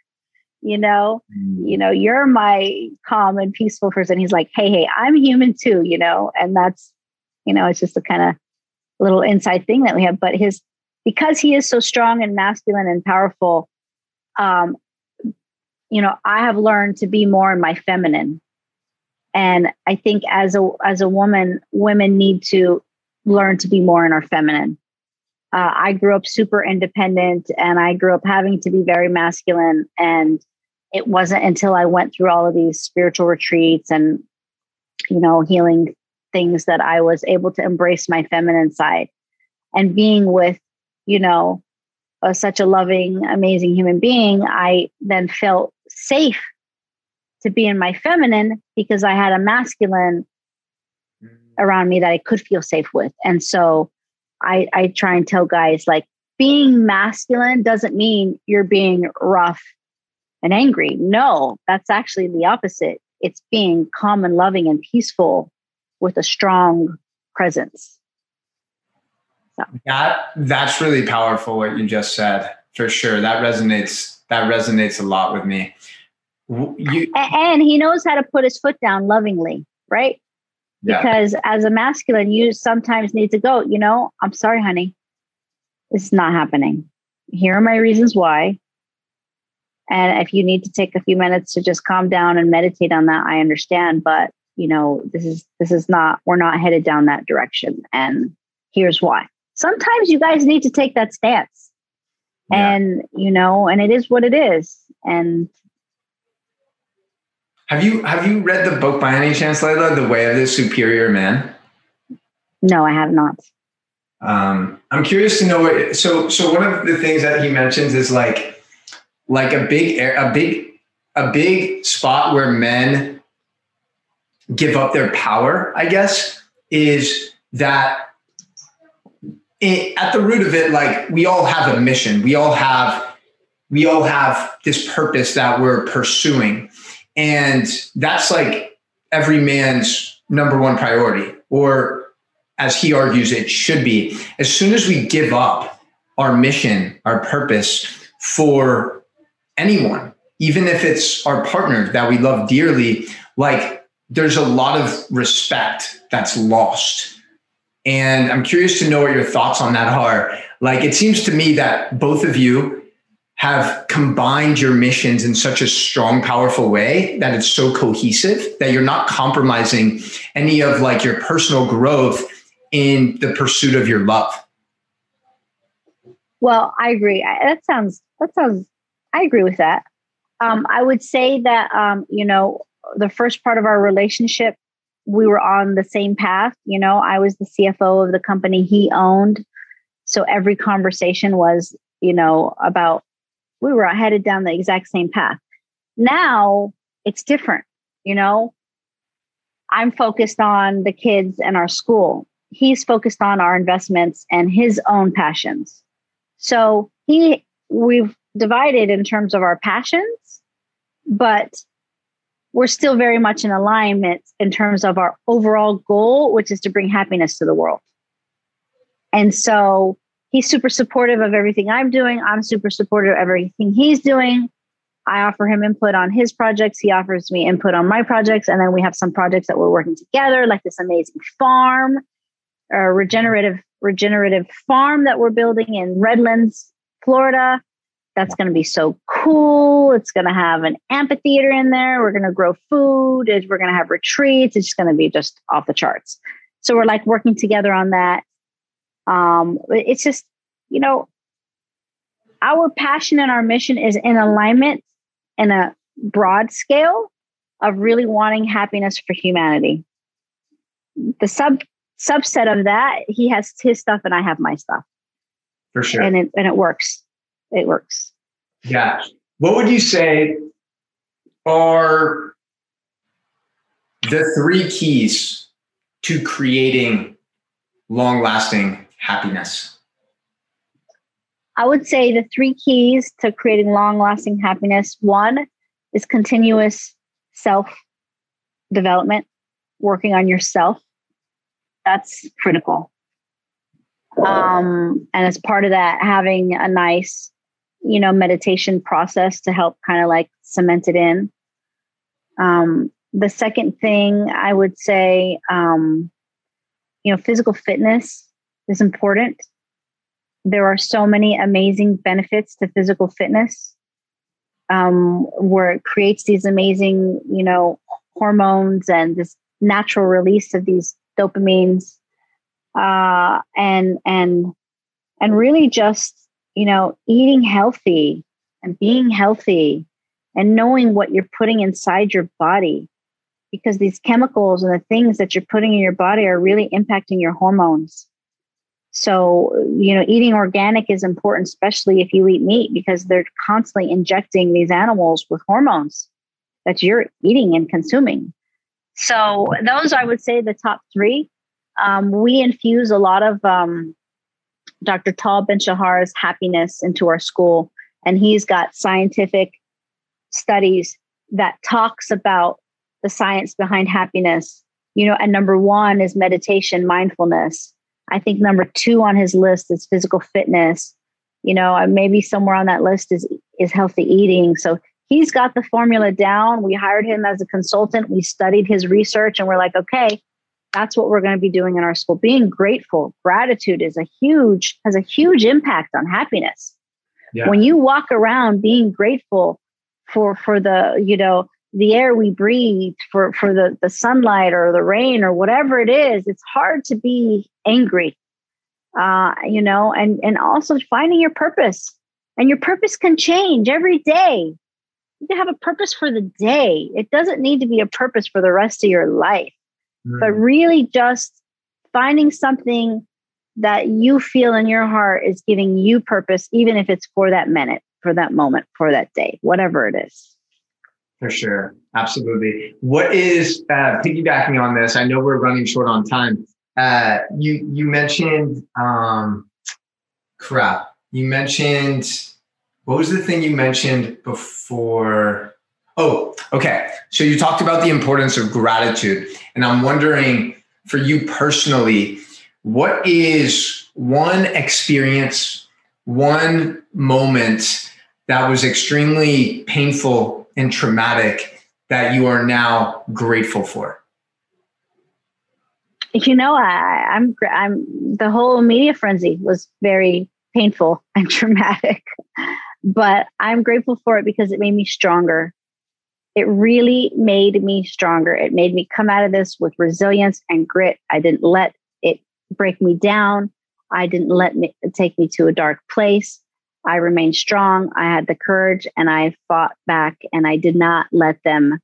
You know, mm-hmm. you know, you're my calm and peaceful person. He's like, Hey, hey, I'm human too, you know, and that's, you know, it's just a kind of little inside thing that we have. But his because he is so strong and masculine and powerful, um, you know, I have learned to be more in my feminine. And I think as a as a woman, women need to learn to be more in our feminine. Uh, I grew up super independent, and I grew up having to be very masculine. And it wasn't until I went through all of these spiritual retreats and you know healing things that I was able to embrace my feminine side and being with you know, uh, such a loving, amazing human being, I then felt safe to be in my feminine because I had a masculine mm. around me that I could feel safe with. And so I, I try and tell guys like being masculine doesn't mean you're being rough and angry. No, that's actually the opposite. It's being calm and loving and peaceful with a strong presence. So. That that's really powerful what you just said for sure. That resonates. That resonates a lot with me. You, and he knows how to put his foot down lovingly, right? Yeah. Because as a masculine, you sometimes need to go. You know, I'm sorry, honey, this is not happening. Here are my reasons why. And if you need to take a few minutes to just calm down and meditate on that, I understand. But you know, this is this is not. We're not headed down that direction, and here's why sometimes you guys need to take that stance. Yeah. And, you know, and it is what it is. And have you have you read the book by any chance, Leila, The Way of the Superior Man? No, I have not. Um, I'm curious to know what so so one of the things that he mentions is like like a big a big a big spot where men give up their power, I guess, is that it, at the root of it, like we all have a mission. We all have we all have this purpose that we're pursuing. And that's like every man's number one priority, or as he argues, it should be. As soon as we give up our mission, our purpose for anyone, even if it's our partner that we love dearly, like there's a lot of respect that's lost and I'm curious to know what your thoughts on that are. Like, it seems to me that both of you have combined your missions in such a strong, powerful way that it's so cohesive that you're not compromising any of like your personal growth in the pursuit of your love. Well, I agree. That sounds, that sounds, I agree with that. Um, I would say that, um, you know, the first part of our relationship we were on the same path. You know, I was the CFO of the company he owned. So every conversation was, you know, about we were headed down the exact same path. Now it's different, you know. I'm focused on the kids and our school. He's focused on our investments and his own passions. So he we've divided in terms of our passions, but we're still very much in alignment in terms of our overall goal, which is to bring happiness to the world. And so he's super supportive of everything I'm doing. I'm super supportive of everything he's doing. I offer him input on his projects. He offers me input on my projects. And then we have some projects that we're working together, like this amazing farm, a regenerative, regenerative farm that we're building in Redlands, Florida. That's going to be so cool. It's going to have an amphitheater in there. We're going to grow food. We're going to have retreats. It's going to be just off the charts. So we're like working together on that. Um, it's just, you know, our passion and our mission is in alignment in a broad scale of really wanting happiness for humanity. The sub subset of that, he has his stuff and I have my stuff. For sure. And it and it works. It works. Yeah. What would you say are the three keys to creating long lasting happiness? I would say the three keys to creating long lasting happiness one is continuous self development, working on yourself. That's critical. Um, and as part of that, having a nice, you know, meditation process to help kind of like cement it in. Um, the second thing I would say, um, you know, physical fitness is important. There are so many amazing benefits to physical fitness um, where it creates these amazing, you know, hormones and this natural release of these dopamines uh, and and and really just you know eating healthy and being healthy and knowing what you're putting inside your body because these chemicals and the things that you're putting in your body are really impacting your hormones so, you know, eating organic is important, especially if you eat meat, because they're constantly injecting these animals with hormones that you're eating and consuming. So, those I would say the top three. Um, we infuse a lot of um, Dr. Tal Ben Shahar's happiness into our school, and he's got scientific studies that talks about the science behind happiness. You know, and number one is meditation, mindfulness I think number two on his list is physical fitness. You know, uh, maybe somewhere on that list is is healthy eating. So he's got the formula down. We hired him as a consultant. We studied his research, and we're like, okay, that's what we're going to be doing in our school. Being grateful, gratitude is a huge has a huge impact on happiness. Yeah. When you walk around being grateful for for the you know the air we breathe, for, for the, the sunlight or the rain or whatever it is, it's hard to be angry. Uh, you know, and and also finding your purpose. And your purpose can change every day. You can have a purpose for the day. It doesn't need to be a purpose for the rest of your life, mm. but really just finding something that you feel in your heart is giving you purpose, even if it's for that minute, for that moment, for that day, whatever it is. For sure. Absolutely. What is uh, piggybacking on this? I know we're running short on time. Uh, you you mentioned um, crap. You mentioned what was the thing you mentioned before? Oh, okay. So you talked about the importance of gratitude, and I'm wondering for you personally, what is one experience, one moment that was extremely painful and traumatic that you are now grateful for? You know, I, I'm I'm the whole media frenzy was very painful and traumatic, but I'm grateful for it because it made me stronger. It really made me stronger. It made me come out of this with resilience and grit. I didn't let it break me down. I didn't let it take me to a dark place. I remained strong. I had the courage and I fought back and I did not let them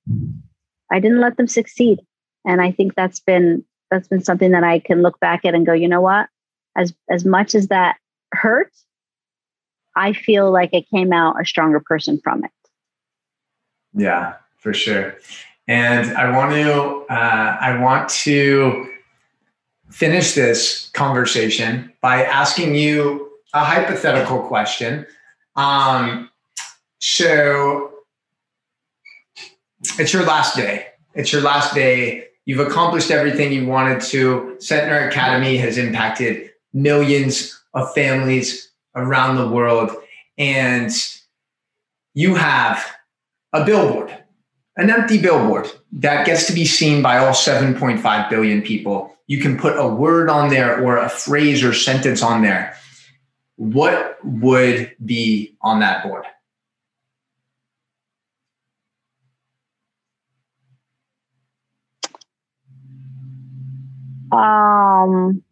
I didn't let them succeed. And I think that's been that's been something that I can look back at and go, you know what? As as much as that hurt, I feel like I came out a stronger person from it. Yeah, for sure. and I want to uh, I want to finish this conversation by asking you a hypothetical question. Um, so it's your last day. It's your last day. You've accomplished everything you wanted to. Centner Academy has impacted millions of families around the world. And you have a billboard, an empty billboard that gets to be seen by all 7.5 billion people. You can put a word on there or a phrase or sentence on there. What would be on that board? Um,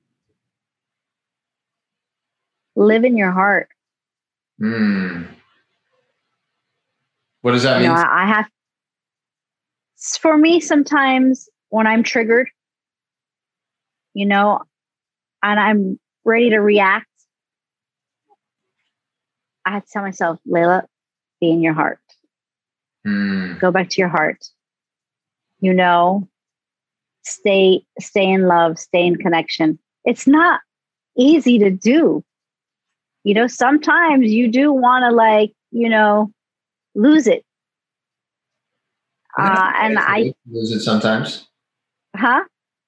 live in your heart. Hmm. What does that mean? You know, I have, for me, sometimes when I'm triggered, you know, and I'm ready to react, I have to tell myself, Leila, be in your heart. Hmm. Go back to your heart. You know, stay stay in love stay in connection it's not easy to do you know sometimes you do want to like you know lose it uh, and i lose it sometimes huh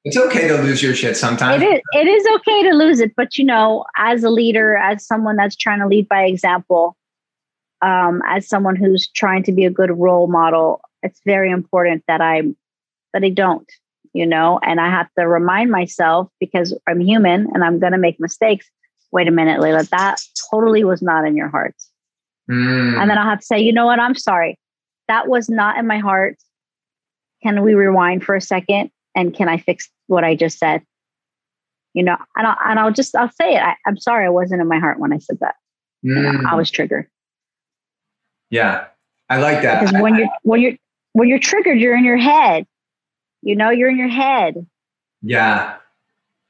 it's okay to lose your shit sometimes it is it is okay to lose it but you know as a leader as someone that's trying to lead by example um, as someone who's trying to be a good role model it's very important that i that i don't you know, and I have to remind myself because I'm human and I'm going to make mistakes. Wait a minute, Leila, that totally was not in your heart. Mm. And then I'll have to say, you know what? I'm sorry. That was not in my heart. Can we rewind for a second? And can I fix what I just said? You know, and I'll, and I'll just, I'll say it. I, am sorry. I wasn't in my heart when I said that. Mm. You know, I Hmm. was triggered. Yeah. I like that. Because when you're, when you're, when you're triggered, you're in your head you know, you're in your head. Yeah.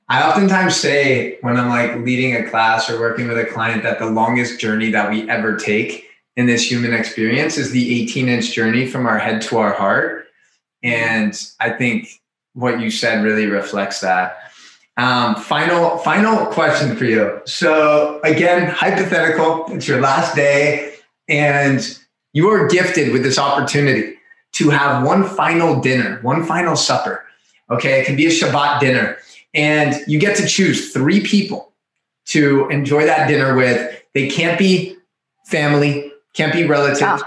I oftentimes say when I'm like leading a class or working with a client that the longest journey that we ever take in this human experience is the 18 inch journey from our head to our heart. And I think what you said really reflects that. Um, final, final question for you. So again, hypothetical, it's your last day and you are gifted with this opportunity to have one final dinner, one final supper. Okay, it can be a Shabbat dinner. And you get to choose three people to enjoy that dinner with. They can't be family, can't be relative. Oh.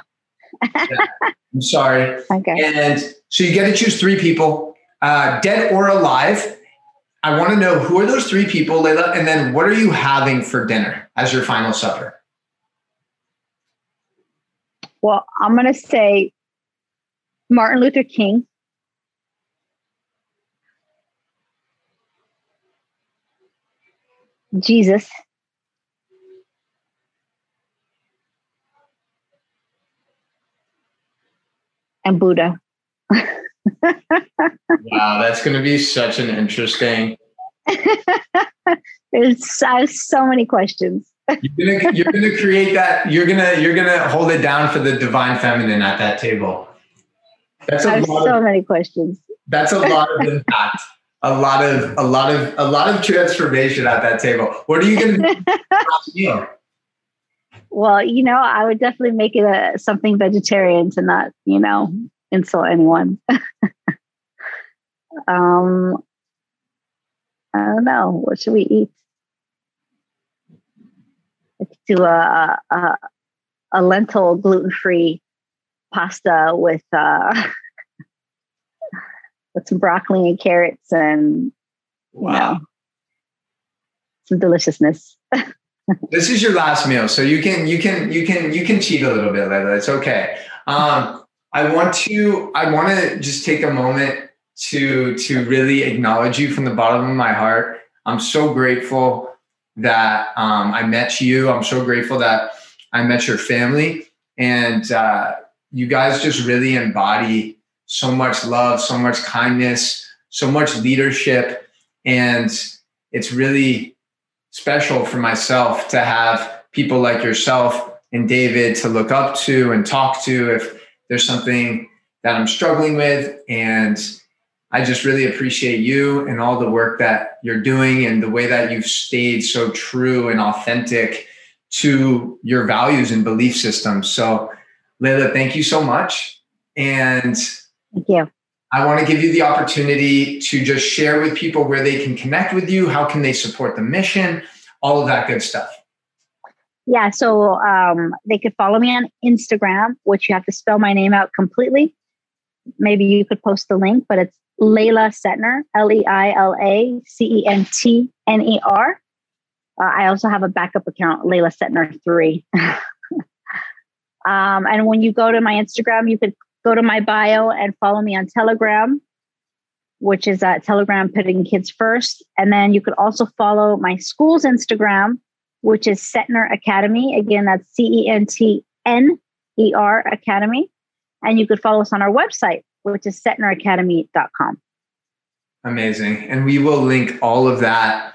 yeah, I'm sorry. Okay. And so you get to choose three people, uh, dead or alive. I want to know who are those three people, Leila, and then what are you having for dinner as your final supper? Well, I'm going to say Martin Luther King. Jesus. And Buddha. wow, that's going to be such an interesting. There's uh, so many questions. you're gonna you're gonna create that. You're gonna you're gonna hold it down for the divine feminine at that table. That's a lot so of, many questions. That's a lot of impact. a lot of a lot of a lot of transformation at that table. What are you going to do? Well, you know, I would definitely make it a something vegetarian to not, you know, insult anyone. um, I don't know. What should we eat? Let's do a a, a lentil gluten free pasta with uh, with some broccoli and carrots and wow. you know some deliciousness. this is your last meal, so you can you can you can you can cheat a little bit, Leila. It's okay. Um, I want to I want to just take a moment to to really acknowledge you from the bottom of my heart. I'm so grateful that um, I met you. I'm so grateful that I met your family, and uh, you guys just really embody so much love, so much kindness, so much leadership. And it's really special for myself to have people like yourself and David to look up to and talk to if there's something that I'm struggling with. And I just really appreciate you and all the work that you're doing and the way that you've stayed so true and authentic to your values and belief systems. So, Leila, thank you so much. And thank you. I want to give you the opportunity to just share with people where they can connect with you, how can they support the mission, all of that good stuff. Yeah, so um, they could follow me on Instagram, which you have to spell my name out completely. Maybe you could post the link, but it's Leila Centner, L E I L A C E N T N E R. Uh, I also have a backup account, Leila Centner 3. um, and when you go to my Instagram, you could go to my bio and follow me on Telegram, which is at Telegram Putting Kids First. And then you could also follow my school's Instagram, which is Centner Academy. Again, that's C E N T N E R Academy. And you could follow us on our website, which is centneracademy.com. Amazing. And we will link all of that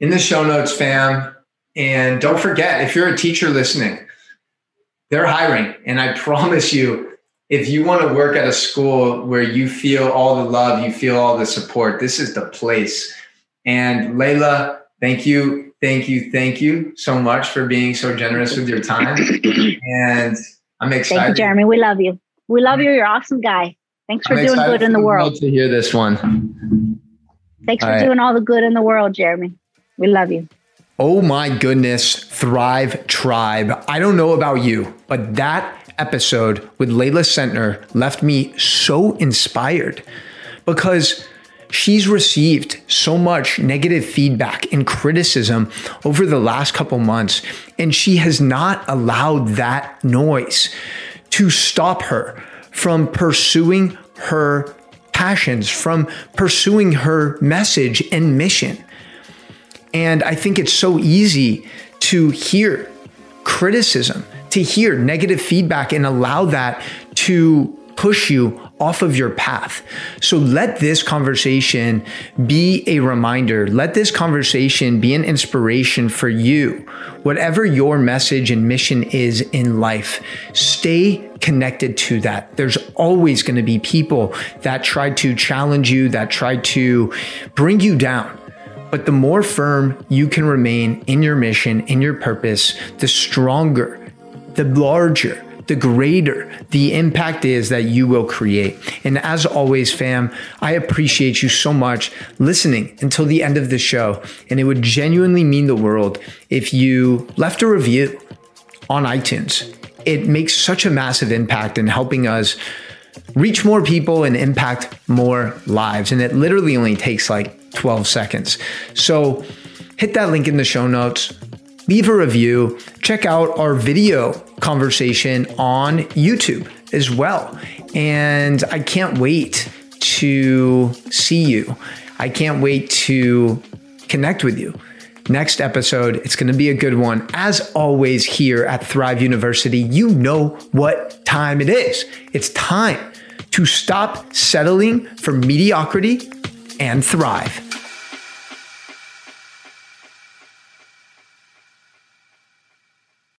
in the show notes, fam. And don't forget, if you're a teacher listening, they're hiring. And I promise you, if you want to work at a school where you feel all the love, you feel all the support, this is the place. And Leila, thank you, thank you, thank you so much for being so generous with your time. And I'm excited. Thank you, Jeremy. We love you. We love you. You're an awesome guy. Thanks for I'm doing good in the world. To hear this one. Thanks all for right. doing all the good in the world, Jeremy. We love you. Oh my goodness, Thrive Tribe. I don't know about you, but that episode with Leila Centner left me so inspired because she's received so much negative feedback and criticism over the last couple months, and she has not allowed that noise to stop her from pursuing her passions, from pursuing her message and mission. And I think it's so easy to hear criticism to hear negative feedback and allow that to push you off of your path. So let this conversation be a reminder. Let this conversation be an inspiration for you. Whatever your message and mission is in life, stay connected to that. There's always going to be people that try to challenge you, that try to bring you down. But the more firm you can remain in your mission, in your purpose, the stronger the larger, the greater the impact is that you will create. And as always, fam, I appreciate you so much listening until the end of the show. And it would genuinely mean the world if you left a review on iTunes. It makes such a massive impact in helping us reach more people and impact more lives. And it literally only takes like 12 seconds. So hit that link in the show notes leave a review, check out our video conversation on YouTube as well. And I can't wait to see you. I can't wait to connect with you. Next episode, it's going to be a good one. As always, here at Thrive University, you know what time it is. It's time to stop settling for mediocrity and thrive.